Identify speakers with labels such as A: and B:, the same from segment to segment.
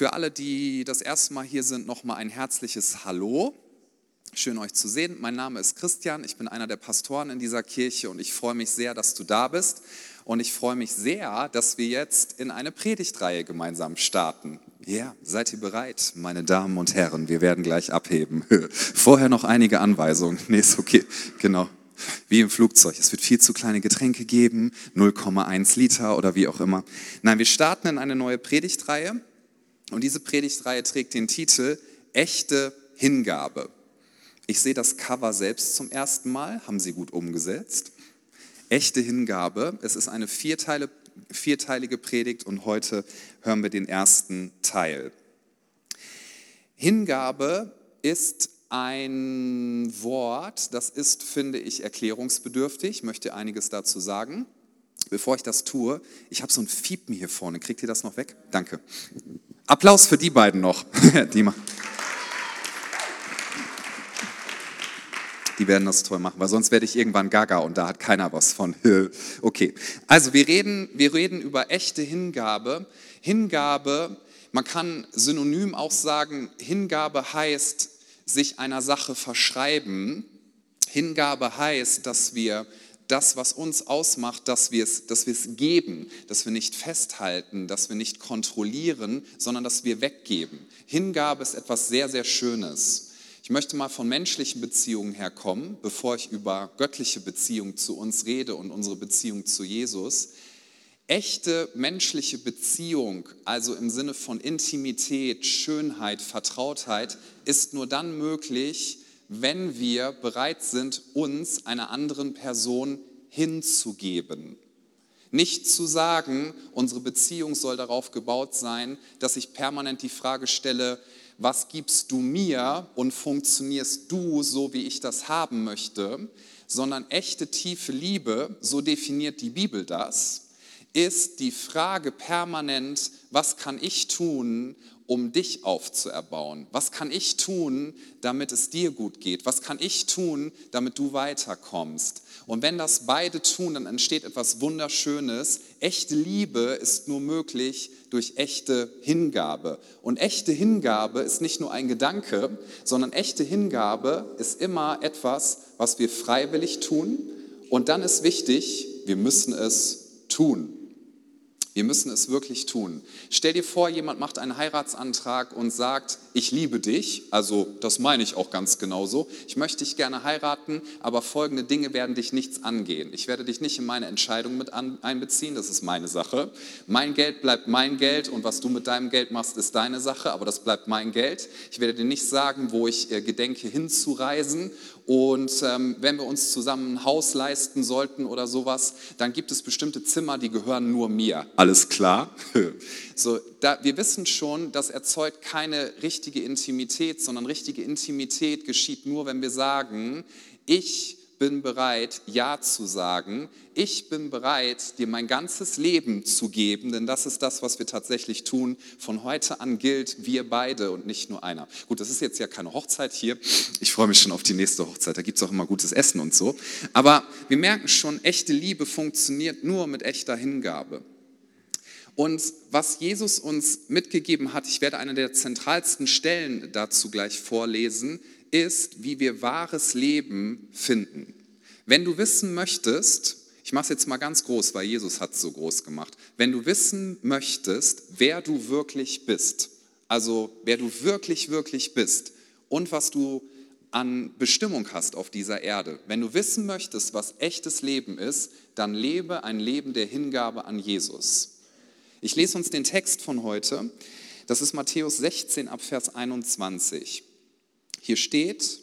A: Für alle, die das erste Mal hier sind, nochmal ein herzliches Hallo. Schön euch zu sehen. Mein Name ist Christian, ich bin einer der Pastoren in dieser Kirche und ich freue mich sehr, dass du da bist. Und ich freue mich sehr, dass wir jetzt in eine Predigtreihe gemeinsam starten. Ja, seid ihr bereit, meine Damen und Herren? Wir werden gleich abheben. Vorher noch einige Anweisungen. Nee, ist okay. Genau. Wie im Flugzeug. Es wird viel zu kleine Getränke geben, 0,1 Liter oder wie auch immer. Nein, wir starten in eine neue Predigtreihe. Und diese Predigtreihe trägt den Titel Echte Hingabe. Ich sehe das Cover selbst zum ersten Mal, haben Sie gut umgesetzt. Echte Hingabe. Es ist eine vierteile, vierteilige Predigt und heute hören wir den ersten Teil. Hingabe ist ein Wort, das ist, finde ich, erklärungsbedürftig. Ich möchte einiges dazu sagen. Bevor ich das tue, ich habe so ein Fiepen hier vorne. Kriegt ihr das noch weg? Danke. Applaus für die beiden noch. die werden das toll machen, weil sonst werde ich irgendwann gaga und da hat keiner was von. Okay, also wir reden, wir reden über echte Hingabe. Hingabe, man kann synonym auch sagen, Hingabe heißt sich einer Sache verschreiben. Hingabe heißt, dass wir das, was uns ausmacht, dass wir, es, dass geben, dass wir nicht festhalten, dass wir nicht kontrollieren, sondern dass wir weggeben. Hingabe ist etwas sehr, sehr Schönes. Ich möchte mal von menschlichen Beziehungen herkommen, bevor ich über göttliche Beziehungen zu uns rede und unsere Beziehung zu Jesus. Echte menschliche Beziehung, also im Sinne von Intimität, Schönheit, Vertrautheit, ist nur dann möglich, wenn wir bereit sind, uns einer anderen Person hinzugeben. Nicht zu sagen, unsere Beziehung soll darauf gebaut sein, dass ich permanent die Frage stelle, was gibst du mir und funktionierst du so, wie ich das haben möchte, sondern echte tiefe Liebe, so definiert die Bibel das, ist die Frage permanent, was kann ich tun, um dich aufzuerbauen? Was kann ich tun, damit es dir gut geht? Was kann ich tun, damit du weiterkommst? Und wenn das beide tun, dann entsteht etwas Wunderschönes. Echte Liebe ist nur möglich durch echte Hingabe. Und echte Hingabe ist nicht nur ein Gedanke, sondern echte Hingabe ist immer etwas, was wir freiwillig tun. Und dann ist wichtig, wir müssen es tun. Wir müssen es wirklich tun. Stell dir vor, jemand macht einen Heiratsantrag und sagt, ich liebe dich, also das meine ich auch ganz genauso. Ich möchte dich gerne heiraten, aber folgende Dinge werden dich nichts angehen. Ich werde dich nicht in meine Entscheidung mit einbeziehen, das ist meine Sache. Mein Geld bleibt mein Geld und was du mit deinem Geld machst, ist deine Sache, aber das bleibt mein Geld. Ich werde dir nicht sagen, wo ich äh, gedenke hinzureisen und ähm, wenn wir uns zusammen ein Haus leisten sollten oder sowas, dann gibt es bestimmte Zimmer, die gehören nur mir. Alles klar? so, da, wir wissen schon, das erzeugt keine richtige Intimität, sondern richtige Intimität geschieht nur, wenn wir sagen, ich bin bereit, Ja zu sagen. Ich bin bereit, dir mein ganzes Leben zu geben, denn das ist das, was wir tatsächlich tun. Von heute an gilt wir beide und nicht nur einer. Gut, das ist jetzt ja keine Hochzeit hier. Ich freue mich schon auf die nächste Hochzeit. Da gibt es auch immer gutes Essen und so. Aber wir merken schon, echte Liebe funktioniert nur mit echter Hingabe. Und was Jesus uns mitgegeben hat, ich werde eine der zentralsten Stellen dazu gleich vorlesen, ist, wie wir wahres Leben finden. Wenn du wissen möchtest, ich mache es jetzt mal ganz groß, weil Jesus hat es so groß gemacht. Wenn du wissen möchtest, wer du wirklich bist, also wer du wirklich, wirklich bist und was du an Bestimmung hast auf dieser Erde, wenn du wissen möchtest, was echtes Leben ist, dann lebe ein Leben der Hingabe an Jesus. Ich lese uns den Text von heute. Das ist Matthäus 16 ab Vers 21. Hier steht,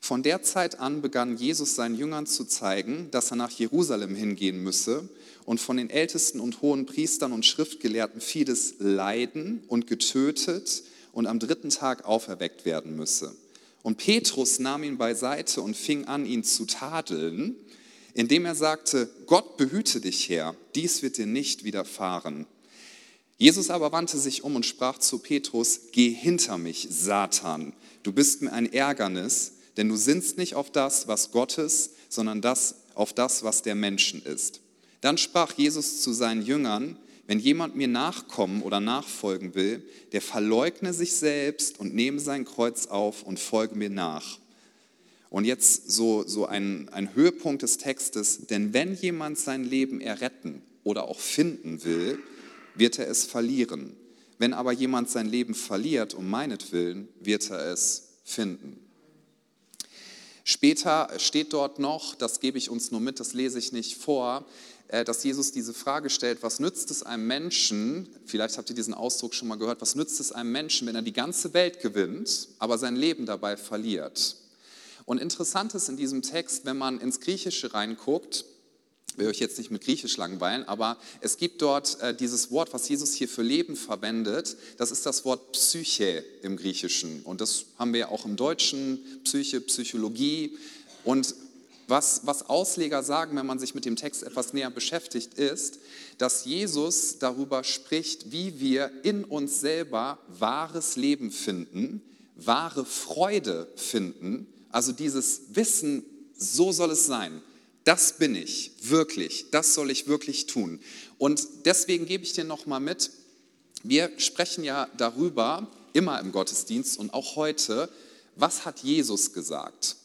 A: von der Zeit an begann Jesus seinen Jüngern zu zeigen, dass er nach Jerusalem hingehen müsse und von den Ältesten und hohen Priestern und Schriftgelehrten vieles leiden und getötet und am dritten Tag auferweckt werden müsse. Und Petrus nahm ihn beiseite und fing an, ihn zu tadeln, indem er sagte, Gott behüte dich, Herr, dies wird dir nicht widerfahren. Jesus aber wandte sich um und sprach zu Petrus, Geh hinter mich, Satan, du bist mir ein Ärgernis, denn du sinnst nicht auf das, was Gottes, sondern das, auf das, was der Menschen ist. Dann sprach Jesus zu seinen Jüngern, wenn jemand mir nachkommen oder nachfolgen will, der verleugne sich selbst und nehme sein Kreuz auf und folge mir nach. Und jetzt so, so ein, ein Höhepunkt des Textes, denn wenn jemand sein Leben erretten oder auch finden will, wird er es verlieren. Wenn aber jemand sein Leben verliert um meinetwillen, wird er es finden. Später steht dort noch, das gebe ich uns nur mit, das lese ich nicht vor, äh, dass Jesus diese Frage stellt, was nützt es einem Menschen, vielleicht habt ihr diesen Ausdruck schon mal gehört, was nützt es einem Menschen, wenn er die ganze Welt gewinnt, aber sein Leben dabei verliert? Und interessant ist in diesem Text, wenn man ins Griechische reinguckt, will euch jetzt nicht mit Griechisch langweilen, aber es gibt dort äh, dieses Wort, was Jesus hier für Leben verwendet. Das ist das Wort Psyche im Griechischen. Und das haben wir auch im Deutschen, Psyche, Psychologie. Und was, was Ausleger sagen, wenn man sich mit dem Text etwas näher beschäftigt, ist, dass Jesus darüber spricht, wie wir in uns selber wahres Leben finden, wahre Freude finden. Also dieses Wissen, so soll es sein das bin ich wirklich, das soll ich wirklich tun. Und deswegen gebe ich dir nochmal mit, wir sprechen ja darüber, immer im Gottesdienst und auch heute, was hat Jesus gesagt?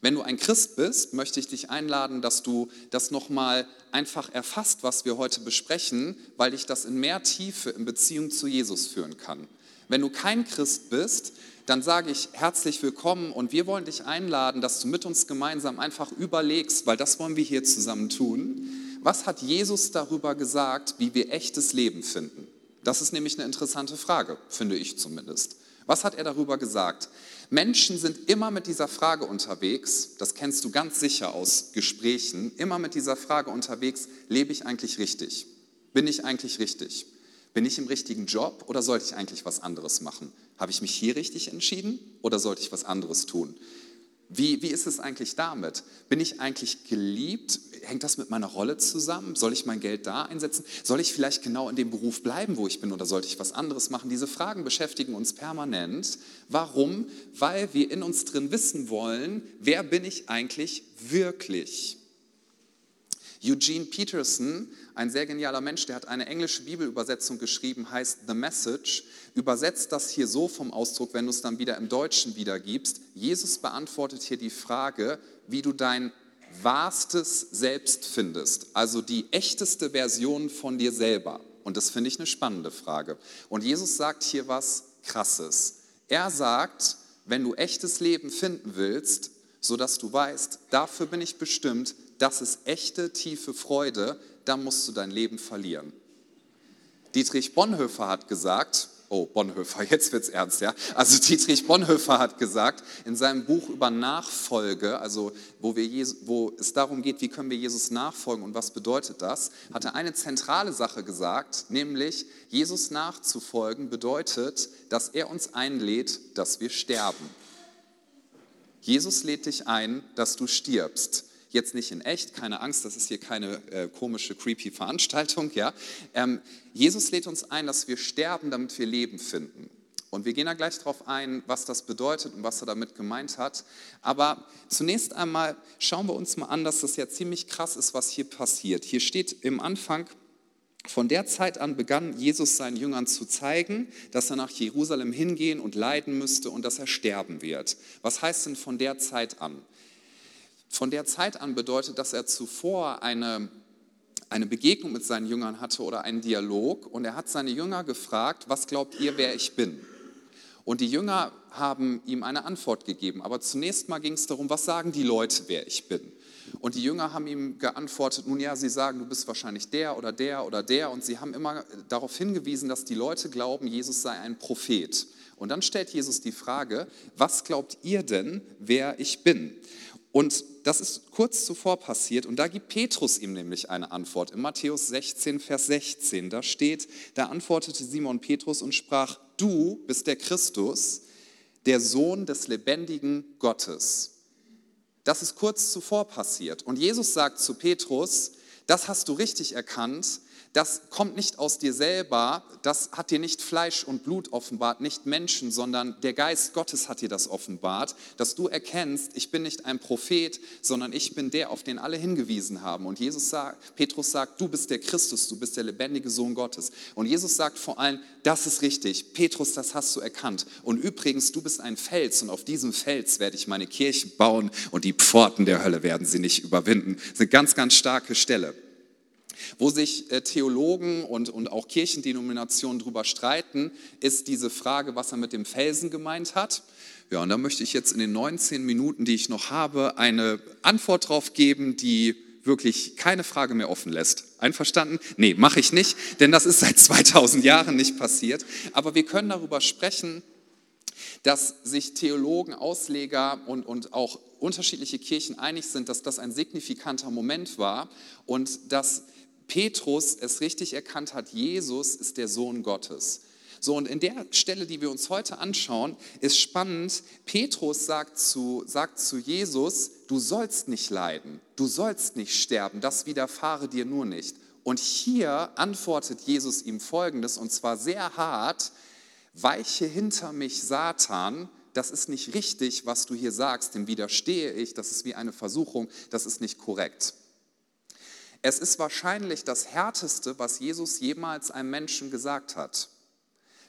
A: Wenn du ein Christ bist, möchte ich dich einladen, dass du das nochmal einfach erfasst, was wir heute besprechen, weil dich das in mehr Tiefe in Beziehung zu Jesus führen kann. Wenn du kein Christ bist, dann sage ich herzlich willkommen und wir wollen dich einladen, dass du mit uns gemeinsam einfach überlegst, weil das wollen wir hier zusammen tun. Was hat Jesus darüber gesagt, wie wir echtes Leben finden? Das ist nämlich eine interessante Frage, finde ich zumindest. Was hat er darüber gesagt? Menschen sind immer mit dieser Frage unterwegs, das kennst du ganz sicher aus Gesprächen, immer mit dieser Frage unterwegs, lebe ich eigentlich richtig? Bin ich eigentlich richtig? Bin ich im richtigen Job oder sollte ich eigentlich was anderes machen? Habe ich mich hier richtig entschieden oder sollte ich was anderes tun? Wie, wie ist es eigentlich damit? Bin ich eigentlich geliebt? Hängt das mit meiner Rolle zusammen? Soll ich mein Geld da einsetzen? Soll ich vielleicht genau in dem Beruf bleiben, wo ich bin, oder sollte ich was anderes machen? Diese Fragen beschäftigen uns permanent. Warum? Weil wir in uns drin wissen wollen, wer bin ich eigentlich wirklich? Eugene Peterson, ein sehr genialer Mensch, der hat eine englische Bibelübersetzung geschrieben, heißt The Message, übersetzt das hier so vom Ausdruck, wenn du es dann wieder im Deutschen wiedergibst. Jesus beantwortet hier die Frage, wie du dein wahrstes Selbst findest, also die echteste Version von dir selber. Und das finde ich eine spannende Frage. Und Jesus sagt hier was Krasses. Er sagt, wenn du echtes Leben finden willst, sodass du weißt, dafür bin ich bestimmt, das ist echte, tiefe Freude, dann musst du dein Leben verlieren. Dietrich Bonhoeffer hat gesagt, oh Bonhoeffer, jetzt wird's ernst, ja. Also Dietrich Bonhoeffer hat gesagt in seinem Buch über Nachfolge, also wo, wir Jesus, wo es darum geht, wie können wir Jesus nachfolgen und was bedeutet das, hat er eine zentrale Sache gesagt, nämlich Jesus nachzufolgen bedeutet, dass er uns einlädt, dass wir sterben. Jesus lädt dich ein, dass du stirbst. Jetzt nicht in echt, keine Angst, das ist hier keine äh, komische, creepy Veranstaltung. Ja? Ähm, Jesus lädt uns ein, dass wir sterben, damit wir Leben finden. Und wir gehen da gleich darauf ein, was das bedeutet und was er damit gemeint hat. Aber zunächst einmal schauen wir uns mal an, dass das ja ziemlich krass ist, was hier passiert. Hier steht im Anfang, von der Zeit an begann Jesus seinen Jüngern zu zeigen, dass er nach Jerusalem hingehen und leiden müsste und dass er sterben wird. Was heißt denn von der Zeit an? Von der Zeit an bedeutet, dass er zuvor eine, eine Begegnung mit seinen Jüngern hatte oder einen Dialog und er hat seine Jünger gefragt, was glaubt ihr, wer ich bin? Und die Jünger haben ihm eine Antwort gegeben. Aber zunächst mal ging es darum, was sagen die Leute, wer ich bin? Und die Jünger haben ihm geantwortet, nun ja, sie sagen, du bist wahrscheinlich der oder der oder der. Und sie haben immer darauf hingewiesen, dass die Leute glauben, Jesus sei ein Prophet. Und dann stellt Jesus die Frage, was glaubt ihr denn, wer ich bin? Und das ist kurz zuvor passiert und da gibt Petrus ihm nämlich eine Antwort. In Matthäus 16, Vers 16, da steht, da antwortete Simon Petrus und sprach, du bist der Christus, der Sohn des lebendigen Gottes. Das ist kurz zuvor passiert. Und Jesus sagt zu Petrus, das hast du richtig erkannt, das kommt nicht aus dir selber, das hat dir nicht Fleisch und Blut offenbart, nicht Menschen, sondern der Geist Gottes hat dir das offenbart, dass du erkennst, ich bin nicht ein Prophet, sondern ich bin der, auf den alle hingewiesen haben. Und Jesus sagt, Petrus sagt, du bist der Christus, du bist der lebendige Sohn Gottes. Und Jesus sagt vor allem, das ist richtig, Petrus, das hast du erkannt. Und übrigens, du bist ein Fels und auf diesem Fels werde ich meine Kirche bauen und die Pforten der Hölle werden sie nicht überwinden. Das ist eine ganz, ganz starke Stelle wo sich äh, Theologen und, und auch Kirchendenominationen darüber streiten, ist diese Frage, was er mit dem Felsen gemeint hat. Ja, und da möchte ich jetzt in den 19 Minuten, die ich noch habe, eine Antwort drauf geben, die wirklich keine Frage mehr offen lässt. Einverstanden? Nee, mache ich nicht, denn das ist seit 2000 Jahren nicht passiert. Aber wir können darüber sprechen, dass sich Theologen, Ausleger und, und auch unterschiedliche Kirchen einig sind, dass das ein signifikanter Moment war und dass Petrus es richtig erkannt hat, Jesus ist der Sohn Gottes. So, und in der Stelle, die wir uns heute anschauen, ist spannend. Petrus sagt zu, sagt zu Jesus, du sollst nicht leiden, du sollst nicht sterben, das widerfahre dir nur nicht. Und hier antwortet Jesus ihm folgendes, und zwar sehr hart, weiche hinter mich, Satan, das ist nicht richtig, was du hier sagst, dem widerstehe ich, das ist wie eine Versuchung, das ist nicht korrekt. Es ist wahrscheinlich das Härteste, was Jesus jemals einem Menschen gesagt hat.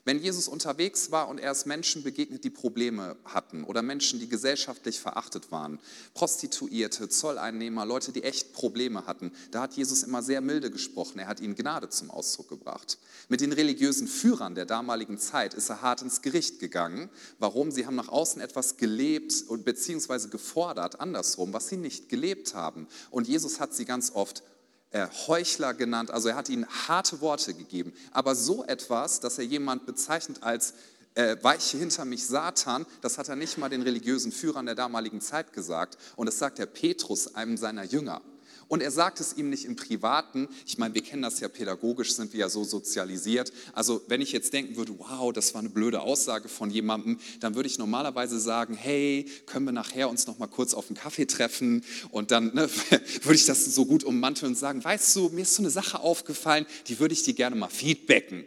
A: Wenn Jesus unterwegs war und er es Menschen begegnet, die Probleme hatten oder Menschen, die gesellschaftlich verachtet waren, Prostituierte, Zolleinnehmer, Leute, die echt Probleme hatten, da hat Jesus immer sehr milde gesprochen. Er hat ihnen Gnade zum Ausdruck gebracht. Mit den religiösen Führern der damaligen Zeit ist er hart ins Gericht gegangen. Warum? Sie haben nach außen etwas gelebt und beziehungsweise gefordert, andersrum, was sie nicht gelebt haben. Und Jesus hat sie ganz oft äh, Heuchler genannt, also er hat ihnen harte Worte gegeben. Aber so etwas, dass er jemand bezeichnet als äh, weiche hinter mich Satan, das hat er nicht mal den religiösen Führern der damaligen Zeit gesagt. Und das sagt der Petrus, einem seiner Jünger. Und er sagt es ihm nicht im Privaten. Ich meine, wir kennen das ja pädagogisch, sind wir ja so sozialisiert. Also wenn ich jetzt denken würde, wow, das war eine blöde Aussage von jemandem, dann würde ich normalerweise sagen, hey, können wir nachher uns noch mal kurz auf einen Kaffee treffen? Und dann ne, würde ich das so gut ummanteln und sagen, weißt du, mir ist so eine Sache aufgefallen, die würde ich dir gerne mal feedbacken.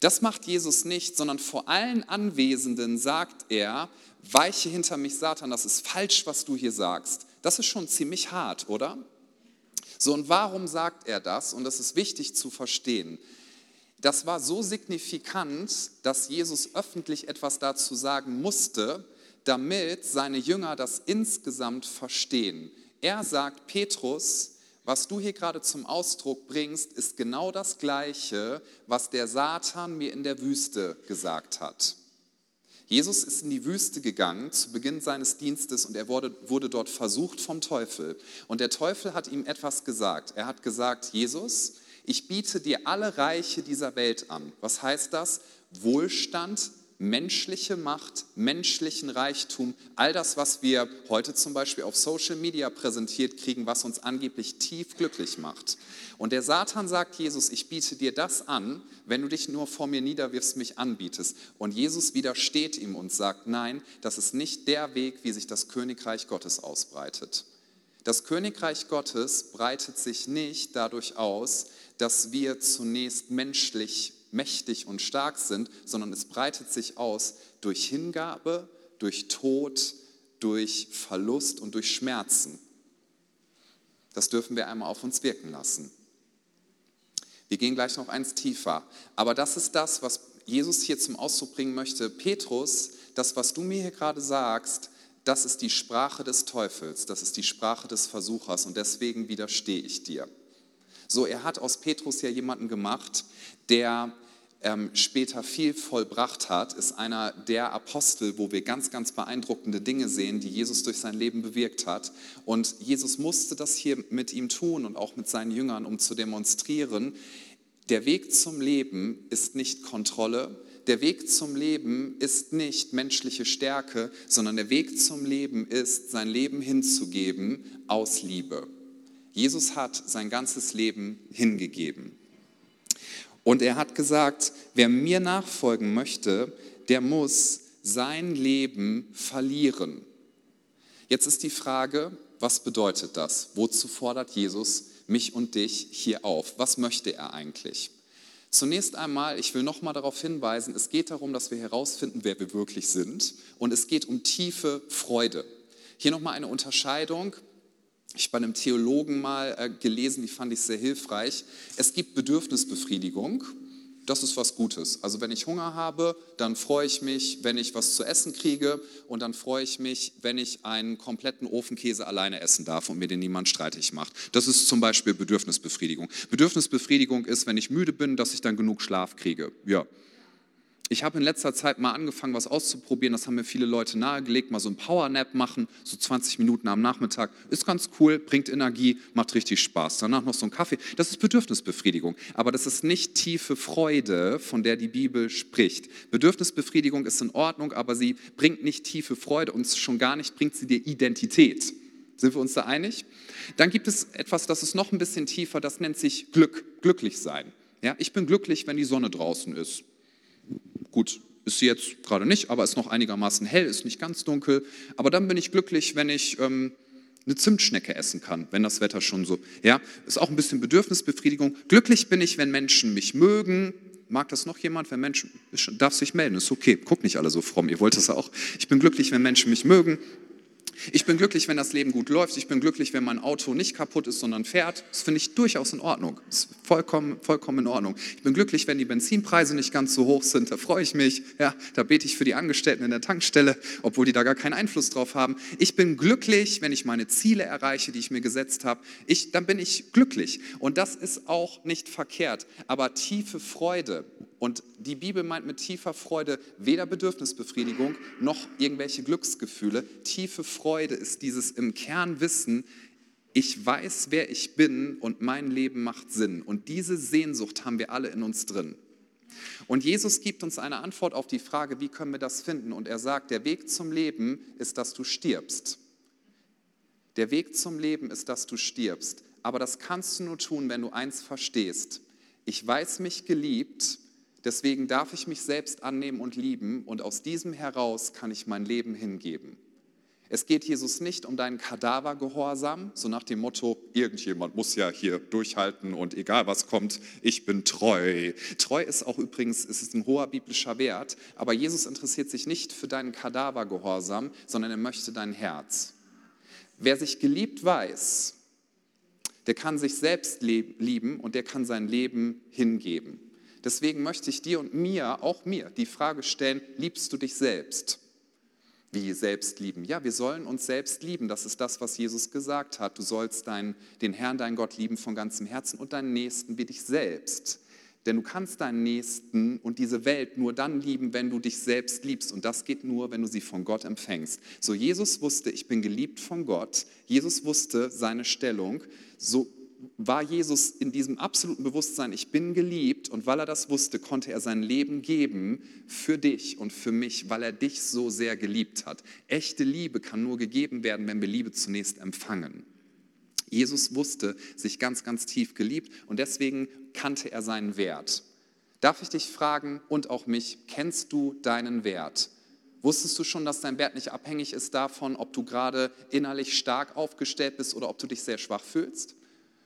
A: Das macht Jesus nicht, sondern vor allen Anwesenden sagt er, weiche hinter mich, Satan, das ist falsch, was du hier sagst. Das ist schon ziemlich hart, oder? So, und warum sagt er das? Und das ist wichtig zu verstehen. Das war so signifikant, dass Jesus öffentlich etwas dazu sagen musste, damit seine Jünger das insgesamt verstehen. Er sagt, Petrus, was du hier gerade zum Ausdruck bringst, ist genau das Gleiche, was der Satan mir in der Wüste gesagt hat. Jesus ist in die Wüste gegangen zu Beginn seines Dienstes und er wurde, wurde dort versucht vom Teufel. Und der Teufel hat ihm etwas gesagt. Er hat gesagt, Jesus, ich biete dir alle Reiche dieser Welt an. Was heißt das? Wohlstand, menschliche Macht, menschlichen Reichtum, all das, was wir heute zum Beispiel auf Social Media präsentiert kriegen, was uns angeblich tief glücklich macht. Und der Satan sagt Jesus, ich biete dir das an, wenn du dich nur vor mir niederwirfst, mich anbietest. Und Jesus widersteht ihm und sagt, nein, das ist nicht der Weg, wie sich das Königreich Gottes ausbreitet. Das Königreich Gottes breitet sich nicht dadurch aus, dass wir zunächst menschlich mächtig und stark sind, sondern es breitet sich aus durch Hingabe, durch Tod, durch Verlust und durch Schmerzen. Das dürfen wir einmal auf uns wirken lassen. Wir gehen gleich noch eins tiefer. Aber das ist das, was Jesus hier zum Ausdruck bringen möchte. Petrus, das, was du mir hier gerade sagst, das ist die Sprache des Teufels, das ist die Sprache des Versuchers und deswegen widerstehe ich dir. So, er hat aus Petrus ja jemanden gemacht, der ähm, später viel vollbracht hat, ist einer der Apostel, wo wir ganz, ganz beeindruckende Dinge sehen, die Jesus durch sein Leben bewirkt hat. Und Jesus musste das hier mit ihm tun und auch mit seinen Jüngern, um zu demonstrieren, der Weg zum Leben ist nicht Kontrolle, der Weg zum Leben ist nicht menschliche Stärke, sondern der Weg zum Leben ist, sein Leben hinzugeben aus Liebe. Jesus hat sein ganzes Leben hingegeben. Und er hat gesagt, wer mir nachfolgen möchte, der muss sein Leben verlieren. Jetzt ist die Frage, was bedeutet das? Wozu fordert Jesus mich und dich hier auf? Was möchte er eigentlich? Zunächst einmal, ich will nochmal darauf hinweisen, es geht darum, dass wir herausfinden, wer wir wirklich sind. Und es geht um tiefe Freude. Hier nochmal eine Unterscheidung. Ich habe bei einem Theologen mal äh, gelesen, die fand ich sehr hilfreich. Es gibt Bedürfnisbefriedigung das ist was Gutes. Also wenn ich Hunger habe, dann freue ich mich, wenn ich was zu essen kriege und dann freue ich mich, wenn ich einen kompletten Ofenkäse alleine essen darf und mir den niemand streitig macht. Das ist zum Beispiel Bedürfnisbefriedigung. Bedürfnisbefriedigung ist, wenn ich müde bin, dass ich dann genug Schlaf kriege. Ja, ich habe in letzter Zeit mal angefangen, was auszuprobieren. Das haben mir viele Leute nahegelegt. Mal so ein Power-Nap machen, so 20 Minuten am Nachmittag. Ist ganz cool, bringt Energie, macht richtig Spaß. Danach noch so ein Kaffee. Das ist Bedürfnisbefriedigung. Aber das ist nicht tiefe Freude, von der die Bibel spricht. Bedürfnisbefriedigung ist in Ordnung, aber sie bringt nicht tiefe Freude und schon gar nicht bringt sie dir Identität. Sind wir uns da einig? Dann gibt es etwas, das ist noch ein bisschen tiefer, das nennt sich Glück, glücklich sein. Ja, ich bin glücklich, wenn die Sonne draußen ist. Gut, ist sie jetzt gerade nicht, aber ist noch einigermaßen hell, ist nicht ganz dunkel. Aber dann bin ich glücklich, wenn ich ähm, eine Zimtschnecke essen kann, wenn das Wetter schon so, ja, ist auch ein bisschen Bedürfnisbefriedigung. Glücklich bin ich, wenn Menschen mich mögen. Mag das noch jemand? Wenn Menschen, darf sich melden, ist okay. Guckt nicht alle so fromm, ihr wollt es auch. Ich bin glücklich, wenn Menschen mich mögen. Ich bin glücklich, wenn das Leben gut läuft. Ich bin glücklich, wenn mein Auto nicht kaputt ist, sondern fährt. Das finde ich durchaus in Ordnung. Das ist vollkommen, vollkommen in Ordnung. Ich bin glücklich, wenn die Benzinpreise nicht ganz so hoch sind. Da freue ich mich. Ja, da bete ich für die Angestellten in der Tankstelle, obwohl die da gar keinen Einfluss drauf haben. Ich bin glücklich, wenn ich meine Ziele erreiche, die ich mir gesetzt habe. Ich, dann bin ich glücklich. Und das ist auch nicht verkehrt. Aber tiefe Freude und die Bibel meint mit tiefer Freude weder Bedürfnisbefriedigung noch irgendwelche Glücksgefühle. Tiefe Freude ist dieses im Kern Wissen, ich weiß, wer ich bin und mein Leben macht Sinn. Und diese Sehnsucht haben wir alle in uns drin. Und Jesus gibt uns eine Antwort auf die Frage, wie können wir das finden? Und er sagt, der Weg zum Leben ist, dass du stirbst. Der Weg zum Leben ist, dass du stirbst. Aber das kannst du nur tun, wenn du eins verstehst. Ich weiß mich geliebt Deswegen darf ich mich selbst annehmen und lieben und aus diesem heraus kann ich mein Leben hingeben. Es geht Jesus nicht um deinen Kadavergehorsam, so nach dem Motto, irgendjemand muss ja hier durchhalten und egal was kommt, ich bin treu. Treu ist auch übrigens, es ist ein hoher biblischer Wert, aber Jesus interessiert sich nicht für deinen Kadavergehorsam, sondern er möchte dein Herz. Wer sich geliebt weiß, der kann sich selbst lieben und der kann sein Leben hingeben. Deswegen möchte ich dir und mir, auch mir, die Frage stellen, liebst du dich selbst? Wie selbst lieben? Ja, wir sollen uns selbst lieben. Das ist das, was Jesus gesagt hat. Du sollst dein, den Herrn, deinen Gott lieben von ganzem Herzen und deinen Nächsten wie dich selbst. Denn du kannst deinen Nächsten und diese Welt nur dann lieben, wenn du dich selbst liebst. Und das geht nur, wenn du sie von Gott empfängst. So, Jesus wusste, ich bin geliebt von Gott. Jesus wusste seine Stellung. So war Jesus in diesem absoluten Bewusstsein, ich bin geliebt und weil er das wusste, konnte er sein Leben geben für dich und für mich, weil er dich so sehr geliebt hat. Echte Liebe kann nur gegeben werden, wenn wir Liebe zunächst empfangen. Jesus wusste sich ganz, ganz tief geliebt und deswegen kannte er seinen Wert. Darf ich dich fragen und auch mich, kennst du deinen Wert? Wusstest du schon, dass dein Wert nicht abhängig ist davon, ob du gerade innerlich stark aufgestellt bist oder ob du dich sehr schwach fühlst?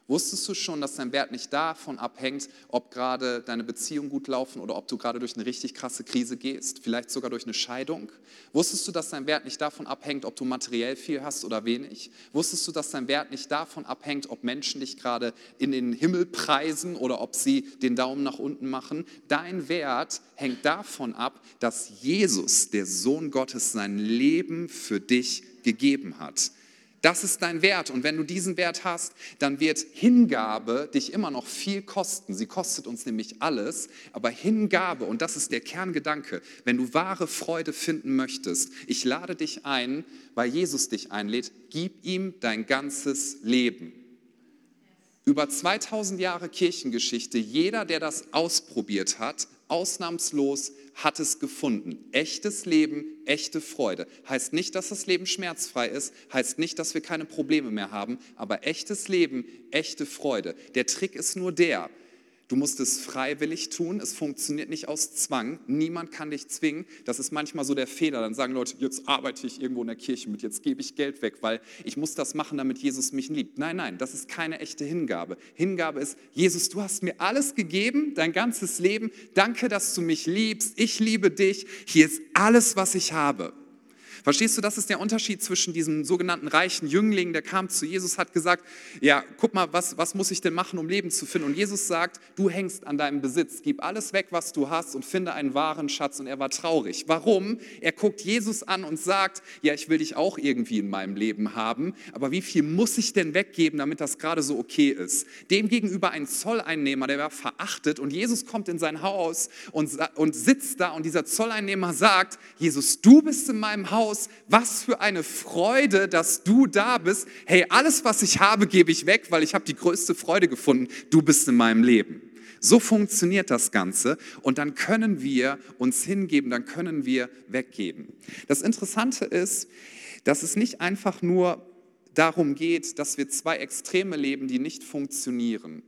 A: Wusstest du schon, dass dein Wert nicht davon abhängt, ob gerade deine Beziehungen gut laufen oder ob du gerade durch eine richtig krasse Krise gehst, vielleicht sogar durch eine Scheidung? Wusstest du, dass dein Wert nicht davon abhängt, ob du materiell viel hast oder wenig? Wusstest du, dass dein Wert nicht davon abhängt, ob Menschen dich gerade in den Himmel preisen oder ob sie den Daumen nach unten machen? Dein Wert hängt davon ab, dass Jesus, der Sohn Gottes, sein Leben für dich gegeben hat. Das ist dein Wert. Und wenn du diesen Wert hast, dann wird Hingabe dich immer noch viel kosten. Sie kostet uns nämlich alles. Aber Hingabe, und das ist der Kerngedanke, wenn du wahre Freude finden möchtest, ich lade dich ein, weil Jesus dich einlädt, gib ihm dein ganzes Leben. Über 2000 Jahre Kirchengeschichte, jeder, der das ausprobiert hat, ausnahmslos hat es gefunden. Echtes Leben, echte Freude. Heißt nicht, dass das Leben schmerzfrei ist, heißt nicht, dass wir keine Probleme mehr haben, aber echtes Leben, echte Freude. Der Trick ist nur der, Du musst es freiwillig tun. Es funktioniert nicht aus Zwang. Niemand kann dich zwingen. Das ist manchmal so der Fehler. Dann sagen Leute, jetzt arbeite ich irgendwo in der Kirche mit, jetzt gebe ich Geld weg, weil ich muss das machen, damit Jesus mich liebt. Nein, nein, das ist keine echte Hingabe. Hingabe ist, Jesus, du hast mir alles gegeben, dein ganzes Leben. Danke, dass du mich liebst. Ich liebe dich. Hier ist alles, was ich habe. Verstehst du, das ist der Unterschied zwischen diesem sogenannten reichen Jüngling, der kam zu Jesus, hat gesagt, ja, guck mal, was, was muss ich denn machen, um Leben zu finden? Und Jesus sagt, du hängst an deinem Besitz, gib alles weg, was du hast und finde einen wahren Schatz. Und er war traurig. Warum? Er guckt Jesus an und sagt, ja, ich will dich auch irgendwie in meinem Leben haben, aber wie viel muss ich denn weggeben, damit das gerade so okay ist? Demgegenüber ein Zolleinnehmer, der war verachtet und Jesus kommt in sein Haus und, und sitzt da und dieser Zolleinnehmer sagt, Jesus, du bist in meinem Haus, aus, was für eine Freude, dass du da bist. Hey, alles, was ich habe, gebe ich weg, weil ich habe die größte Freude gefunden. Du bist in meinem Leben. So funktioniert das Ganze und dann können wir uns hingeben, dann können wir weggeben. Das Interessante ist, dass es nicht einfach nur darum geht, dass wir zwei Extreme leben, die nicht funktionieren.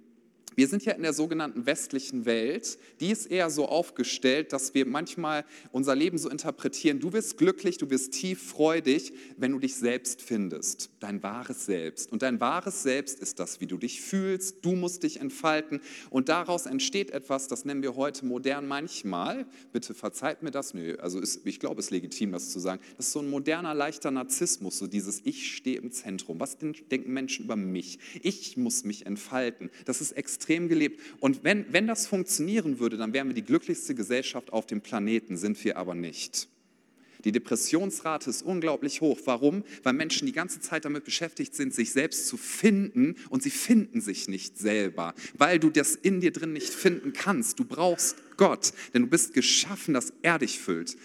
A: Wir sind ja in der sogenannten westlichen Welt, die ist eher so aufgestellt, dass wir manchmal unser Leben so interpretieren, du wirst glücklich, du wirst tief freudig, wenn du dich selbst findest, dein wahres Selbst. Und dein wahres Selbst ist das, wie du dich fühlst, du musst dich entfalten und daraus entsteht etwas, das nennen wir heute modern manchmal, bitte verzeiht mir das, nö, also ist, ich glaube, es ist legitim, das zu sagen, das ist so ein moderner, leichter Narzissmus, so dieses Ich stehe im Zentrum. Was denken Menschen über mich? Ich muss mich entfalten. Das ist extrem extrem gelebt. Und wenn, wenn das funktionieren würde, dann wären wir die glücklichste Gesellschaft auf dem Planeten, sind wir aber nicht. Die Depressionsrate ist unglaublich hoch. Warum? Weil Menschen die ganze Zeit damit beschäftigt sind, sich selbst zu finden und sie finden sich nicht selber, weil du das in dir drin nicht finden kannst. Du brauchst Gott, denn du bist geschaffen, dass er dich füllt.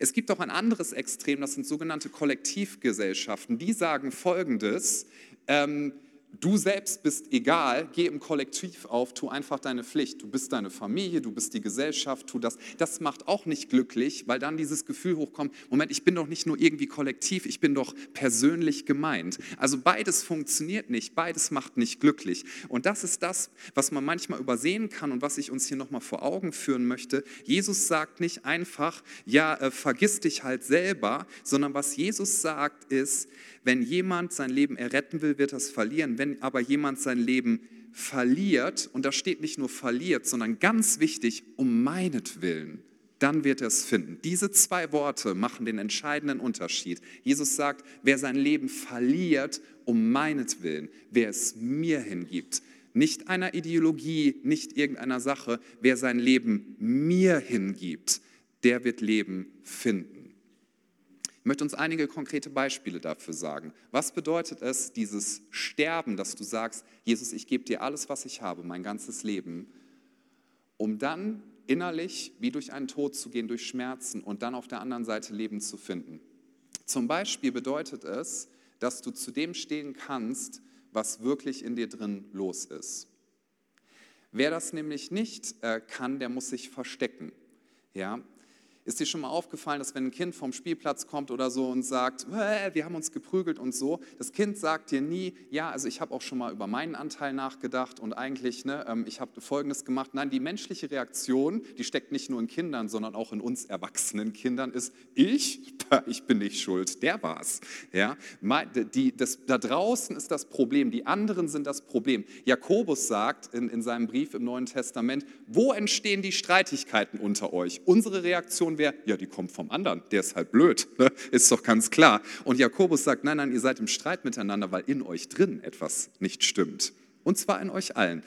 A: Es gibt auch ein anderes Extrem, das sind sogenannte Kollektivgesellschaften. Die sagen Folgendes, ähm, Du selbst bist egal, geh im Kollektiv auf, tu einfach deine Pflicht. Du bist deine Familie, du bist die Gesellschaft, tu das. Das macht auch nicht glücklich, weil dann dieses Gefühl hochkommt, Moment, ich bin doch nicht nur irgendwie kollektiv, ich bin doch persönlich gemeint. Also beides funktioniert nicht, beides macht nicht glücklich. Und das ist das, was man manchmal übersehen kann und was ich uns hier nochmal vor Augen führen möchte. Jesus sagt nicht einfach, ja, äh, vergiss dich halt selber, sondern was Jesus sagt ist, wenn jemand sein Leben erretten will, wird er es verlieren. Wenn aber jemand sein Leben verliert, und da steht nicht nur verliert, sondern ganz wichtig, um meinetwillen, dann wird er es finden. Diese zwei Worte machen den entscheidenden Unterschied. Jesus sagt, wer sein Leben verliert, um meinetwillen, wer es mir hingibt, nicht einer Ideologie, nicht irgendeiner Sache, wer sein Leben mir hingibt, der wird Leben finden. Ich möchte uns einige konkrete Beispiele dafür sagen. Was bedeutet es, dieses Sterben, dass du sagst, Jesus, ich gebe dir alles, was ich habe, mein ganzes Leben, um dann innerlich wie durch einen Tod zu gehen, durch Schmerzen und dann auf der anderen Seite Leben zu finden. Zum Beispiel bedeutet es, dass du zu dem stehen kannst, was wirklich in dir drin los ist. Wer das nämlich nicht äh, kann, der muss sich verstecken. Ja, ist dir schon mal aufgefallen, dass wenn ein Kind vom Spielplatz kommt oder so und sagt, wir haben uns geprügelt und so, das Kind sagt dir nie, ja, also ich habe auch schon mal über meinen Anteil nachgedacht und eigentlich, ne, ähm, ich habe Folgendes gemacht. Nein, die menschliche Reaktion, die steckt nicht nur in Kindern, sondern auch in uns erwachsenen Kindern, ist, ich, ich bin nicht schuld, der war's. Ja? Die, das, da draußen ist das Problem, die anderen sind das Problem. Jakobus sagt in, in seinem Brief im Neuen Testament, wo entstehen die Streitigkeiten unter euch? Unsere Reaktion wäre, ja, die kommt vom anderen, der ist halt blöd, ne? ist doch ganz klar. Und Jakobus sagt, nein, nein, ihr seid im Streit miteinander, weil in euch drin etwas nicht stimmt. Und zwar in euch allen.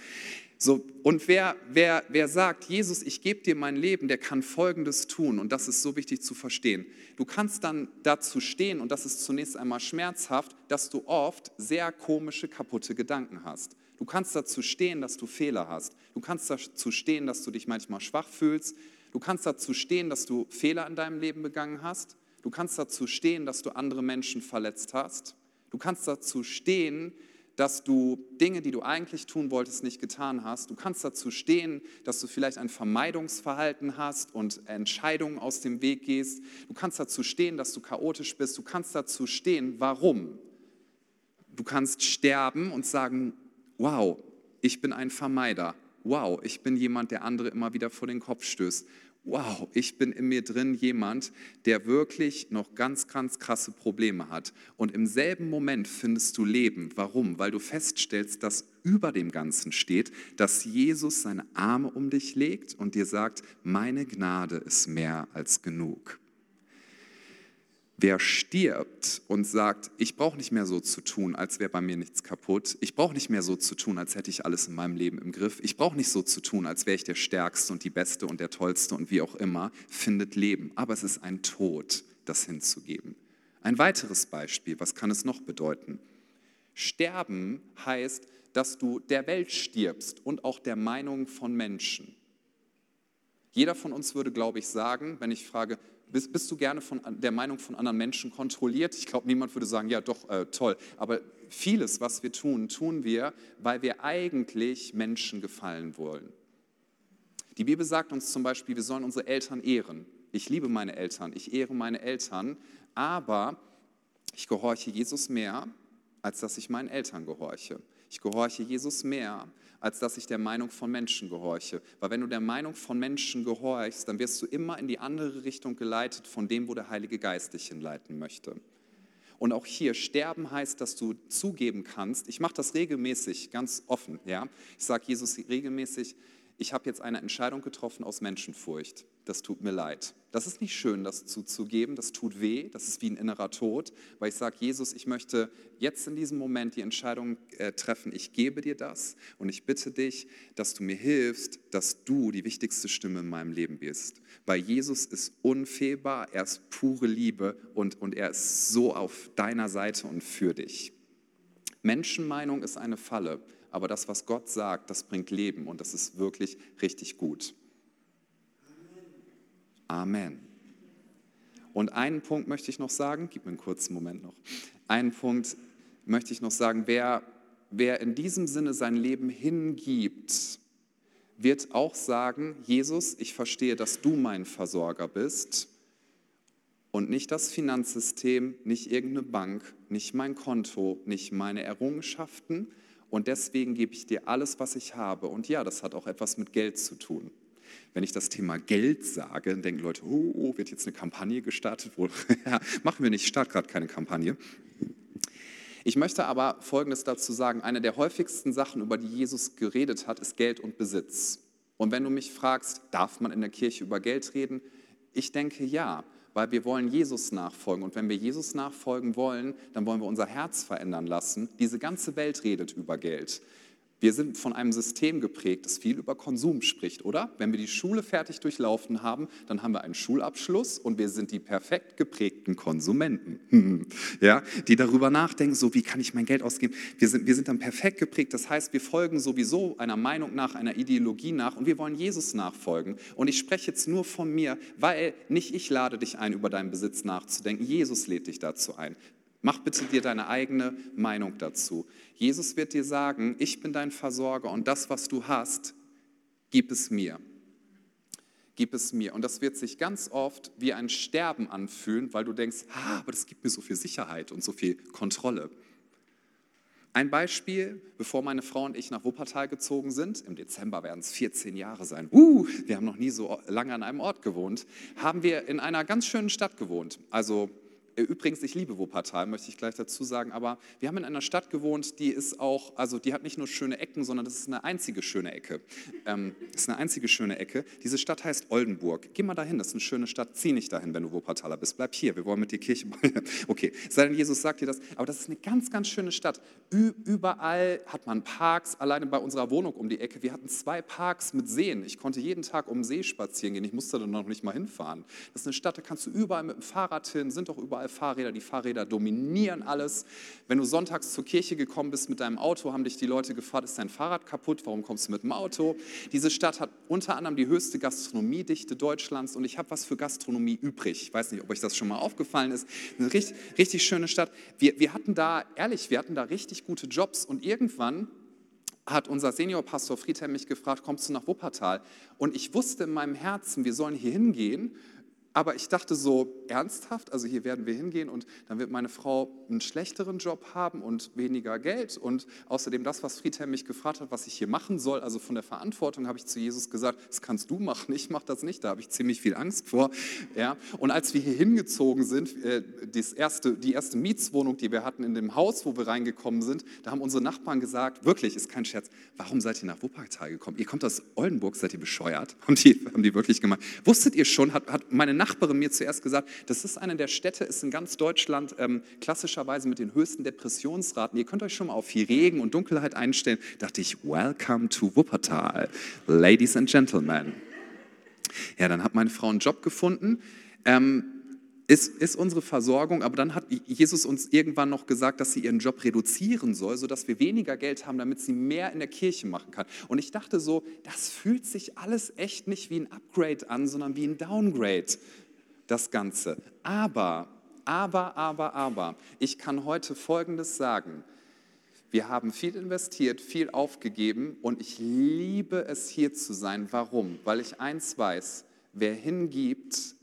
A: So, und wer, wer, wer sagt, Jesus, ich gebe dir mein Leben, der kann Folgendes tun. Und das ist so wichtig zu verstehen. Du kannst dann dazu stehen, und das ist zunächst einmal schmerzhaft, dass du oft sehr komische, kaputte Gedanken hast. Du kannst dazu stehen, dass du Fehler hast. Du kannst dazu stehen, dass du dich manchmal schwach fühlst. Du kannst dazu stehen, dass du Fehler in deinem Leben begangen hast. Du kannst dazu stehen, dass du andere Menschen verletzt hast. Du kannst dazu stehen, dass du Dinge, die du eigentlich tun wolltest, nicht getan hast. Du kannst dazu stehen, dass du vielleicht ein Vermeidungsverhalten hast und Entscheidungen aus dem Weg gehst. Du kannst dazu stehen, dass du chaotisch bist. Du kannst dazu stehen, warum. Du kannst sterben und sagen, wow, ich bin ein Vermeider wow, ich bin jemand, der andere immer wieder vor den Kopf stößt. Wow, ich bin in mir drin jemand, der wirklich noch ganz, ganz krasse Probleme hat. Und im selben Moment findest du Leben. Warum? Weil du feststellst, dass über dem Ganzen steht, dass Jesus seine Arme um dich legt und dir sagt, meine Gnade ist mehr als genug. Wer stirbt und sagt, ich brauche nicht mehr so zu tun, als wäre bei mir nichts kaputt. Ich brauche nicht mehr so zu tun, als hätte ich alles in meinem Leben im Griff. Ich brauche nicht so zu tun, als wäre ich der Stärkste und die Beste und der Tollste und wie auch immer, findet Leben. Aber es ist ein Tod, das hinzugeben. Ein weiteres Beispiel, was kann es noch bedeuten? Sterben heißt, dass du der Welt stirbst und auch der Meinung von Menschen. Jeder von uns würde, glaube ich, sagen, wenn ich frage, bist, bist du gerne von der Meinung von anderen Menschen kontrolliert? Ich glaube, niemand würde sagen, ja doch, äh, toll. Aber vieles, was wir tun, tun wir, weil wir eigentlich Menschen gefallen wollen. Die Bibel sagt uns zum Beispiel, wir sollen unsere Eltern ehren. Ich liebe meine Eltern, ich ehre meine Eltern, aber ich gehorche Jesus mehr, als dass ich meinen Eltern gehorche. Ich gehorche Jesus mehr, als dass ich der Meinung von Menschen gehorche. Weil wenn du der Meinung von Menschen gehorchst, dann wirst du immer in die andere Richtung geleitet von dem, wo der Heilige Geist dich hinleiten möchte. Und auch hier, sterben heißt, dass du zugeben kannst, ich mache das regelmäßig, ganz offen. Ja? Ich sage Jesus regelmäßig, ich habe jetzt eine Entscheidung getroffen aus Menschenfurcht. Das tut mir leid. Das ist nicht schön, das zuzugeben. Das tut weh. Das ist wie ein innerer Tod. Weil ich sage, Jesus, ich möchte jetzt in diesem Moment die Entscheidung äh, treffen. Ich gebe dir das und ich bitte dich, dass du mir hilfst, dass du die wichtigste Stimme in meinem Leben bist. Weil Jesus ist unfehlbar. Er ist pure Liebe und, und er ist so auf deiner Seite und für dich. Menschenmeinung ist eine Falle aber das, was Gott sagt, das bringt Leben und das ist wirklich richtig gut. Amen. Und einen Punkt möchte ich noch sagen, gib mir einen kurzen Moment noch. Einen Punkt möchte ich noch sagen, wer, wer in diesem Sinne sein Leben hingibt, wird auch sagen, Jesus, ich verstehe, dass du mein Versorger bist und nicht das Finanzsystem, nicht irgendeine Bank, nicht mein Konto, nicht meine Errungenschaften, und deswegen gebe ich dir alles, was ich habe. Und ja, das hat auch etwas mit Geld zu tun. Wenn ich das Thema Geld sage, dann denken Leute, oh, oh wird jetzt eine Kampagne gestartet? ja, machen wir nicht, ich starte gerade keine Kampagne. Ich möchte aber Folgendes dazu sagen. Eine der häufigsten Sachen, über die Jesus geredet hat, ist Geld und Besitz. Und wenn du mich fragst, darf man in der Kirche über Geld reden? Ich denke ja, weil wir wollen Jesus nachfolgen. Und wenn wir Jesus nachfolgen wollen, dann wollen wir unser Herz verändern lassen. Diese ganze Welt redet über Geld. Wir sind von einem System geprägt, das viel über Konsum spricht, oder? Wenn wir die Schule fertig durchlaufen haben, dann haben wir einen Schulabschluss und wir sind die perfekt geprägten Konsumenten, ja, die darüber nachdenken, so wie kann ich mein Geld ausgeben. Wir sind, wir sind dann perfekt geprägt, das heißt, wir folgen sowieso einer Meinung nach, einer Ideologie nach und wir wollen Jesus nachfolgen. Und ich spreche jetzt nur von mir, weil nicht ich lade dich ein, über deinen Besitz nachzudenken, Jesus lädt dich dazu ein. Mach bitte dir deine eigene Meinung dazu. Jesus wird dir sagen, ich bin dein Versorger und das, was du hast, gib es mir. Gib es mir. Und das wird sich ganz oft wie ein Sterben anfühlen, weil du denkst, ah, aber das gibt mir so viel Sicherheit und so viel Kontrolle. Ein Beispiel, bevor meine Frau und ich nach Wuppertal gezogen sind, im Dezember werden es 14 Jahre sein, uh, wir haben noch nie so lange an einem Ort gewohnt, haben wir in einer ganz schönen Stadt gewohnt. Also übrigens, ich liebe Wuppertal, möchte ich gleich dazu sagen, aber wir haben in einer Stadt gewohnt, die ist auch, also die hat nicht nur schöne Ecken, sondern das ist eine einzige schöne Ecke. Ähm, ist eine einzige schöne Ecke. Diese Stadt heißt Oldenburg. Geh mal dahin, das ist eine schöne Stadt. Zieh nicht dahin, wenn du Wuppertaler bist. Bleib hier, wir wollen mit dir Kirche bauen. okay, sei denn Jesus sagt dir das. Aber das ist eine ganz, ganz schöne Stadt. Ü überall hat man Parks, alleine bei unserer Wohnung um die Ecke. Wir hatten zwei Parks mit Seen. Ich konnte jeden Tag um den See spazieren gehen. Ich musste da noch nicht mal hinfahren. Das ist eine Stadt, da kannst du überall mit dem Fahrrad hin, sind doch überall Fahrräder, die Fahrräder dominieren alles. Wenn du sonntags zur Kirche gekommen bist mit deinem Auto, haben dich die Leute gefragt, ist dein Fahrrad kaputt, warum kommst du mit dem Auto? Diese Stadt hat unter anderem die höchste Gastronomiedichte Deutschlands und ich habe was für Gastronomie übrig. Ich weiß nicht, ob euch das schon mal aufgefallen ist. Eine richtig, richtig schöne Stadt. Wir, wir hatten da, ehrlich, wir hatten da richtig gute Jobs und irgendwann hat unser Seniorpastor Friedhelm mich gefragt, kommst du nach Wuppertal? Und ich wusste in meinem Herzen, wir sollen hier hingehen Aber ich dachte so ernsthaft, also hier werden wir hingehen und dann wird meine Frau einen schlechteren Job haben und weniger Geld. Und außerdem das, was Friedhelm mich gefragt hat, was ich hier machen soll, also von der Verantwortung, habe ich zu Jesus gesagt, das kannst du machen, ich mache das nicht. Da habe ich ziemlich viel Angst vor. Ja. Und als wir hier hingezogen sind, äh, das erste, die erste Mietswohnung, die wir hatten in dem Haus, wo wir reingekommen sind, da haben unsere Nachbarn gesagt, wirklich, ist kein Scherz, warum seid ihr nach Wuppertal gekommen? Ihr kommt aus Oldenburg, seid ihr bescheuert? Haben die, haben die wirklich gemacht. Wusstet ihr schon, hat, hat meine Nachbarin mir zuerst gesagt, das ist eine der Städte, ist in ganz Deutschland ähm, klassischerweise mit den höchsten Depressionsraten. Ihr könnt euch schon mal auf viel Regen und Dunkelheit einstellen. Da dachte ich, welcome to Wuppertal, ladies and gentlemen. Ja, dann hat meine Frau einen Job gefunden. Ähm, ist, ist, unsere Versorgung, aber dann hat Jesus uns irgendwann noch gesagt, dass sie ihren Job reduzieren soll, sodass wir weniger Geld haben, damit sie mehr in der Kirche machen kann. Und ich dachte so, das fühlt sich alles echt nicht wie ein Upgrade an, sondern wie ein Downgrade das Ganze. Aber, aber, aber, aber, ich kann heute Folgendes sagen. Wir haben viel investiert, viel aufgegeben und ich liebe es hier zu sein. Warum? Weil ich eins weiß, wer hingibt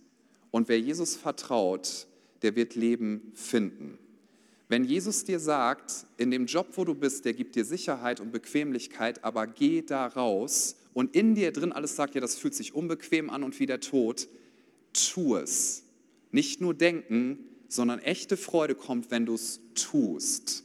A: und wer Jesus vertraut, der wird Leben finden. Wenn Jesus dir sagt, in dem Job, wo du bist, der gibt dir Sicherheit und Bequemlichkeit, aber geh da raus und in dir drin alles sagt, ja, das fühlt sich unbequem an und wie der Tod, tu es. Nicht nur denken, sondern echte Freude kommt, wenn du es tust.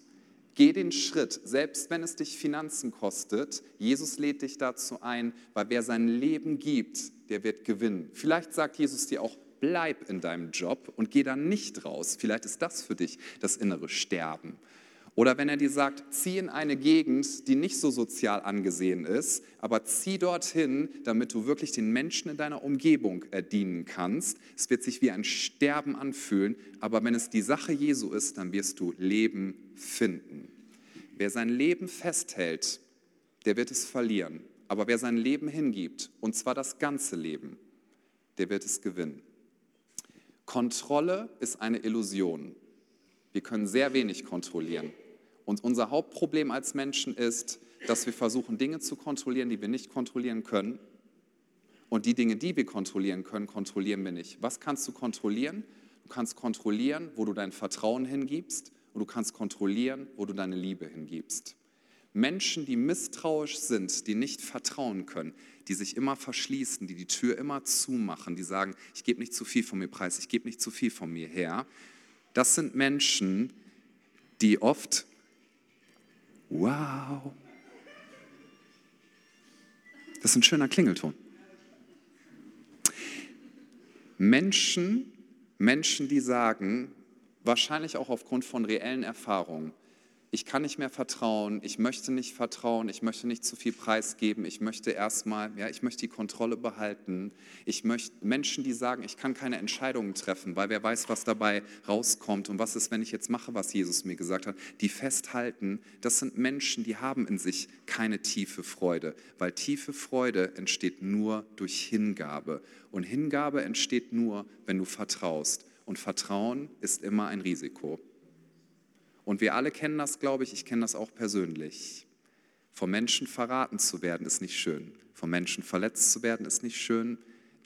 A: Geh den Schritt, selbst wenn es dich Finanzen kostet. Jesus lädt dich dazu ein, weil wer sein Leben gibt, der wird gewinnen. Vielleicht sagt Jesus dir auch, bleib in deinem Job und geh dann nicht raus. Vielleicht ist das für dich das innere Sterben. Oder wenn er dir sagt, zieh in eine Gegend, die nicht so sozial angesehen ist, aber zieh dorthin, damit du wirklich den Menschen in deiner Umgebung dienen kannst. Es wird sich wie ein Sterben anfühlen, aber wenn es die Sache Jesu ist, dann wirst du Leben finden. Wer sein Leben festhält, der wird es verlieren. Aber wer sein Leben hingibt, und zwar das ganze Leben, der wird es gewinnen. Kontrolle ist eine Illusion. Wir können sehr wenig kontrollieren. Und unser Hauptproblem als Menschen ist, dass wir versuchen, Dinge zu kontrollieren, die wir nicht kontrollieren können. Und die Dinge, die wir kontrollieren können, kontrollieren wir nicht. Was kannst du kontrollieren? Du kannst kontrollieren, wo du dein Vertrauen hingibst und du kannst kontrollieren, wo du deine Liebe hingibst. Menschen, die misstrauisch sind, die nicht vertrauen können, die sich immer verschließen, die die Tür immer zumachen, die sagen, ich gebe nicht zu viel von mir preis, ich gebe nicht zu viel von mir her, das sind Menschen, die oft Wow. Das ist ein schöner Klingelton. Menschen, Menschen, die sagen, wahrscheinlich auch aufgrund von reellen Erfahrungen, ich kann nicht mehr vertrauen, ich möchte nicht vertrauen, ich möchte nicht zu viel preisgeben, ich möchte erstmal, ja, ich möchte die Kontrolle behalten. Ich möchte Menschen, die sagen, ich kann keine Entscheidungen treffen, weil wer weiß, was dabei rauskommt und was ist, wenn ich jetzt mache, was Jesus mir gesagt hat, die festhalten, das sind Menschen, die haben in sich keine tiefe Freude, weil tiefe Freude entsteht nur durch Hingabe und Hingabe entsteht nur, wenn du vertraust und Vertrauen ist immer ein Risiko. Und wir alle kennen das, glaube ich, ich kenne das auch persönlich. Vom Menschen verraten zu werden ist nicht schön. Vom Menschen verletzt zu werden ist nicht schön.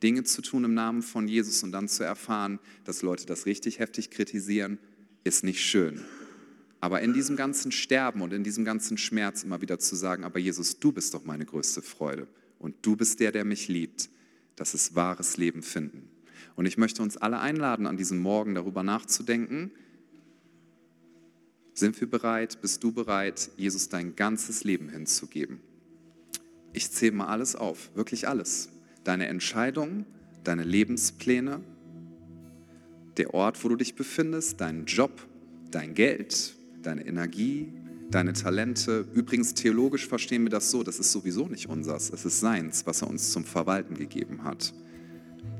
A: Dinge zu tun im Namen von Jesus und dann zu erfahren, dass Leute das richtig heftig kritisieren, ist nicht schön. Aber in diesem ganzen Sterben und in diesem ganzen Schmerz immer wieder zu sagen, aber Jesus, du bist doch meine größte Freude und du bist der, der mich liebt, das ist wahres Leben finden. Und ich möchte uns alle einladen, an diesem Morgen darüber nachzudenken, sind wir bereit, bist du bereit, Jesus dein ganzes Leben hinzugeben? Ich zähle mal alles auf, wirklich alles. Deine Entscheidungen, deine Lebenspläne, der Ort, wo du dich befindest, deinen Job, dein Geld, deine Energie, deine Talente. Übrigens, theologisch verstehen wir das so, das ist sowieso nicht unsers, es ist seins, was er uns zum Verwalten gegeben hat.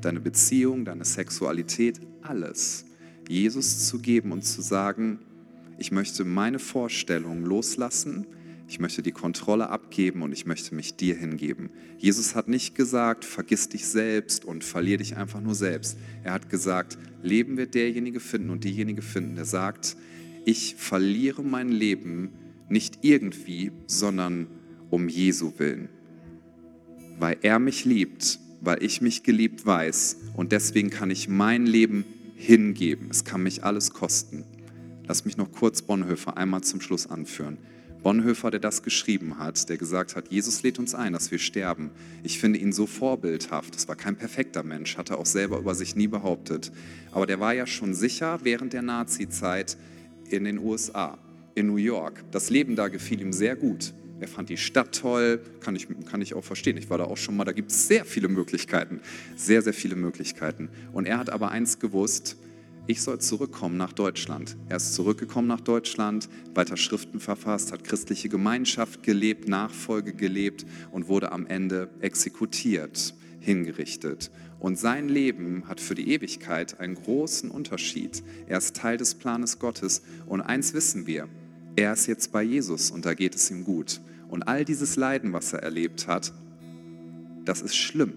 A: Deine Beziehung, deine Sexualität, alles. Jesus zu geben und zu sagen, ich möchte meine Vorstellungen loslassen, ich möchte die Kontrolle abgeben und ich möchte mich dir hingeben. Jesus hat nicht gesagt, vergiss dich selbst und verlier dich einfach nur selbst. Er hat gesagt, Leben wird derjenige finden und diejenige finden, der sagt, ich verliere mein Leben nicht irgendwie, sondern um Jesu willen. Weil er mich liebt weil ich mich geliebt weiß und deswegen kann ich mein Leben hingeben. Es kann mich alles kosten. Lass mich noch kurz Bonhoeffer einmal zum Schluss anführen. Bonhoeffer, der das geschrieben hat, der gesagt hat, Jesus lädt uns ein, dass wir sterben. Ich finde ihn so vorbildhaft. Das war kein perfekter Mensch, hat er auch selber über sich nie behauptet. Aber der war ja schon sicher während der Nazi-Zeit in den USA, in New York. Das Leben da gefiel ihm sehr gut. Er fand die Stadt toll, kann ich, kann ich auch verstehen. Ich war da auch schon mal, da gibt es sehr viele Möglichkeiten, sehr, sehr viele Möglichkeiten. Und er hat aber eins gewusst, ich soll zurückkommen nach Deutschland. Er ist zurückgekommen nach Deutschland, weiter Schriften verfasst, hat christliche Gemeinschaft gelebt, Nachfolge gelebt und wurde am Ende exekutiert, hingerichtet. Und sein Leben hat für die Ewigkeit einen großen Unterschied. Er ist Teil des Planes Gottes. Und eins wissen wir, er ist jetzt bei Jesus und da geht es ihm gut. Und all dieses Leiden, was er erlebt hat, das ist schlimm.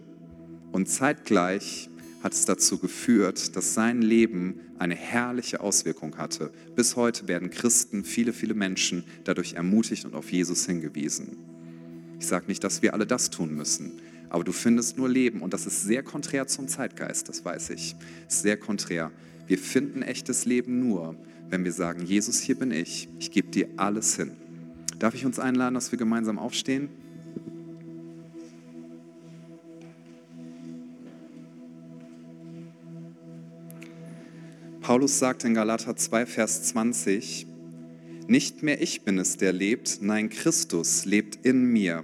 A: Und zeitgleich hat es dazu geführt, dass sein Leben eine herrliche Auswirkung hatte. Bis heute werden Christen, viele, viele Menschen dadurch ermutigt und auf Jesus hingewiesen. Ich sage nicht, dass wir alle das tun müssen, aber du findest nur Leben und das ist sehr konträr zum Zeitgeist, das weiß ich. Sehr konträr. Wir finden echtes Leben nur, wenn wir sagen, Jesus, hier bin ich, ich gebe dir alles hin. Darf ich uns einladen, dass wir gemeinsam aufstehen? Paulus sagt in Galater 2, Vers 20, nicht mehr ich bin es, der lebt, nein, Christus lebt in mir.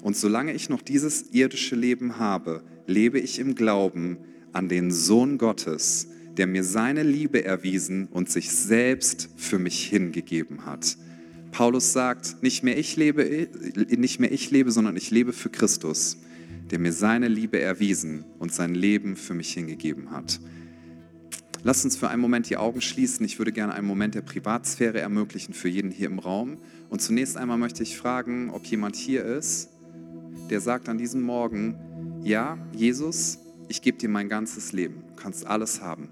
A: Und solange ich noch dieses irdische Leben habe, lebe ich im Glauben an den Sohn Gottes, der mir seine Liebe erwiesen und sich selbst für mich hingegeben hat. Paulus sagt, nicht mehr ich lebe, nicht mehr ich lebe, sondern ich lebe für Christus, der mir seine Liebe erwiesen und sein Leben für mich hingegeben hat. Lass uns für einen Moment die Augen schließen. Ich würde gerne einen Moment der Privatsphäre ermöglichen für jeden hier im Raum. Und zunächst einmal möchte ich fragen, ob jemand hier ist, der sagt an diesem Morgen, ja, Jesus, ich gebe dir mein ganzes Leben. Du kannst alles haben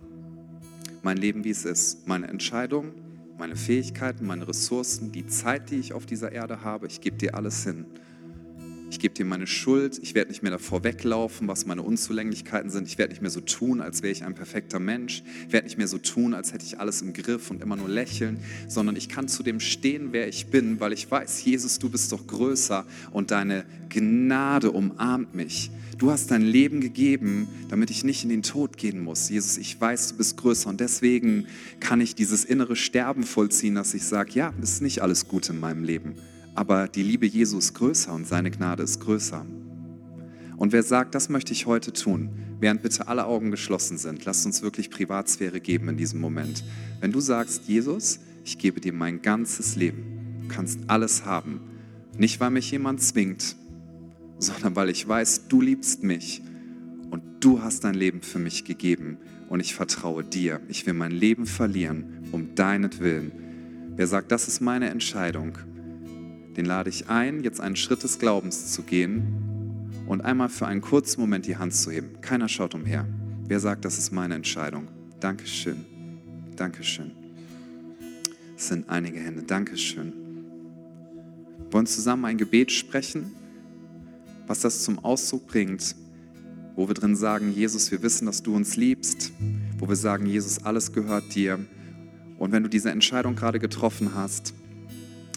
A: mein Leben, wie es ist, meine Entscheidungen, meine Fähigkeiten, meine Ressourcen, die Zeit, die ich auf dieser Erde habe, ich gebe dir alles hin. Ich gebe dir meine Schuld, ich werde nicht mehr davor weglaufen, was meine Unzulänglichkeiten sind. Ich werde nicht mehr so tun, als wäre ich ein perfekter Mensch. Ich werde nicht mehr so tun, als hätte ich alles im Griff und immer nur lächeln, sondern ich kann zu dem stehen, wer ich bin, weil ich weiß, Jesus, du bist doch größer und deine Gnade umarmt mich. Du hast dein Leben gegeben, damit ich nicht in den Tod gehen muss. Jesus, ich weiß, du bist größer und deswegen kann ich dieses innere Sterben vollziehen, dass ich sage, ja, es ist nicht alles gut in meinem Leben, aber die Liebe Jesu ist größer und seine Gnade ist größer. Und wer sagt, das möchte ich heute tun, während bitte alle Augen geschlossen sind, lasst uns wirklich Privatsphäre geben in diesem Moment. Wenn du sagst, Jesus, ich gebe dir mein ganzes Leben, du kannst alles haben, nicht weil mich jemand zwingt, sondern weil ich weiß, du liebst mich und du hast dein Leben für mich gegeben und ich vertraue dir. Ich will mein Leben verlieren um deinetwillen. Wer sagt, das ist meine Entscheidung, den lade ich ein, jetzt einen Schritt des Glaubens zu gehen und einmal für einen kurzen Moment die Hand zu heben. Keiner schaut umher. Wer sagt, das ist meine Entscheidung? Dankeschön. Dankeschön. Es sind einige Hände. Dankeschön. Wir wollen zusammen ein Gebet sprechen was das zum Ausdruck bringt, wo wir drin sagen, Jesus, wir wissen, dass du uns liebst, wo wir sagen, Jesus, alles gehört dir. Und wenn du diese Entscheidung gerade getroffen hast,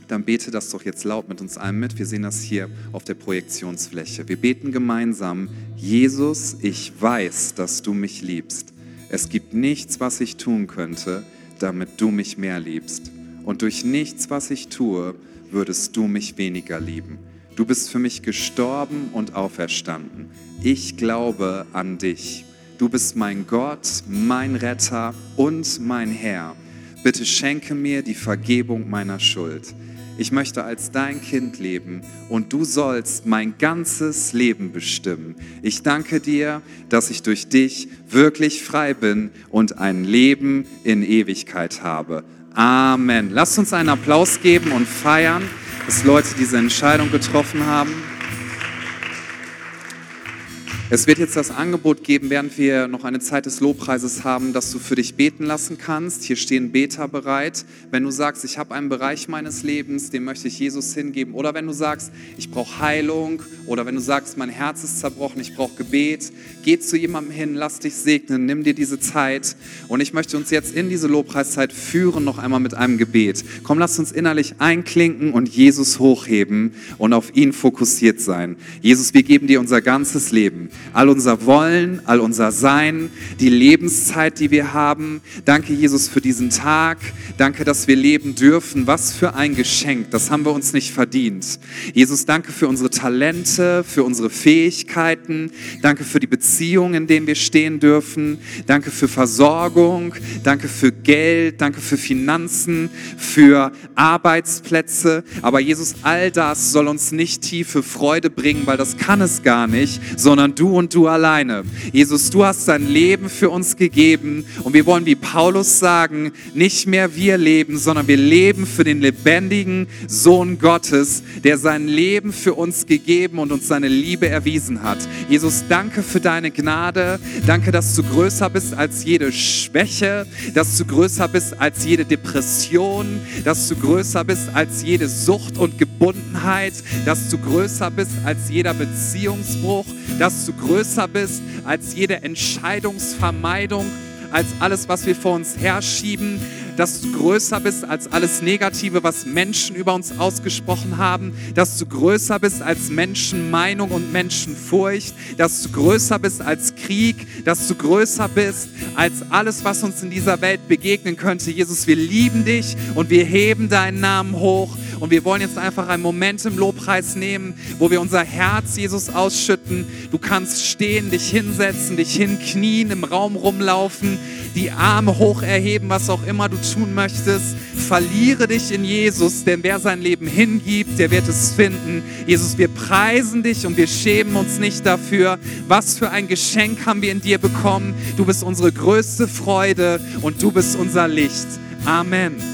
A: dann bete das doch jetzt laut mit uns allen mit. Wir sehen das hier auf der Projektionsfläche. Wir beten gemeinsam, Jesus, ich weiß, dass du mich liebst. Es gibt nichts, was ich tun könnte, damit du mich mehr liebst. Und durch nichts, was ich tue, würdest du mich weniger lieben. Du bist für mich gestorben und auferstanden. Ich glaube an dich. Du bist mein Gott, mein Retter und mein Herr. Bitte schenke mir die Vergebung meiner Schuld. Ich möchte als dein Kind leben und du sollst mein ganzes Leben bestimmen. Ich danke dir, dass ich durch dich wirklich frei bin und ein Leben in Ewigkeit habe. Amen. Lasst uns einen Applaus geben und feiern dass Leute diese Entscheidung getroffen haben. Es wird jetzt das Angebot geben, während wir noch eine Zeit des Lobpreises haben, dass du für dich beten lassen kannst. Hier stehen Beter bereit. Wenn du sagst, ich habe einen Bereich meines Lebens, dem möchte ich Jesus hingeben. Oder wenn du sagst, ich brauche Heilung. Oder wenn du sagst, mein Herz ist zerbrochen, ich brauche Gebet. Geh zu jemandem hin, lass dich segnen, nimm dir diese Zeit. Und ich möchte uns jetzt in diese Lobpreiszeit führen, noch einmal mit einem Gebet. Komm, lass uns innerlich einklinken und Jesus hochheben und auf ihn fokussiert sein. Jesus, wir geben dir unser ganzes Leben all unser Wollen, all unser Sein, die Lebenszeit, die wir haben. Danke, Jesus, für diesen Tag. Danke, dass wir leben dürfen. Was für ein Geschenk. Das haben wir uns nicht verdient. Jesus, danke für unsere Talente, für unsere Fähigkeiten. Danke für die Beziehungen, in denen wir stehen dürfen. Danke für Versorgung. Danke für Geld. Danke für Finanzen, für Arbeitsplätze. Aber Jesus, all das soll uns nicht tiefe Freude bringen, weil das kann es gar nicht, sondern du und du alleine. Jesus, du hast dein Leben für uns gegeben und wir wollen wie Paulus sagen, nicht mehr wir leben, sondern wir leben für den lebendigen Sohn Gottes, der sein Leben für uns gegeben und uns seine Liebe erwiesen hat. Jesus, danke für deine Gnade. Danke, dass du größer bist als jede Schwäche, dass du größer bist als jede Depression, dass du größer bist als jede Sucht und Gebundenheit, dass du größer bist als jeder Beziehungsbruch, dass größer bist als jede Entscheidungsvermeidung, als alles, was wir vor uns herschieben, dass du größer bist als alles Negative, was Menschen über uns ausgesprochen haben, dass du größer bist als Menschenmeinung und Menschenfurcht, dass du größer bist als Krieg, dass du größer bist als alles, was uns in dieser Welt begegnen könnte. Jesus, wir lieben dich und wir heben deinen Namen hoch und wir wollen jetzt einfach einen Moment im Lobpreis nehmen, wo wir unser Herz Jesus ausschütten. Du kannst stehen, dich hinsetzen, dich hinknien, im Raum rumlaufen, die Arme hoch erheben, was auch immer du tun möchtest. Verliere dich in Jesus, denn wer sein Leben hingibt, der wird es finden. Jesus, wir preisen dich und wir schämen uns nicht dafür. Was für ein Geschenk haben wir in dir bekommen. Du bist unsere größte Freude und du bist unser Licht. Amen.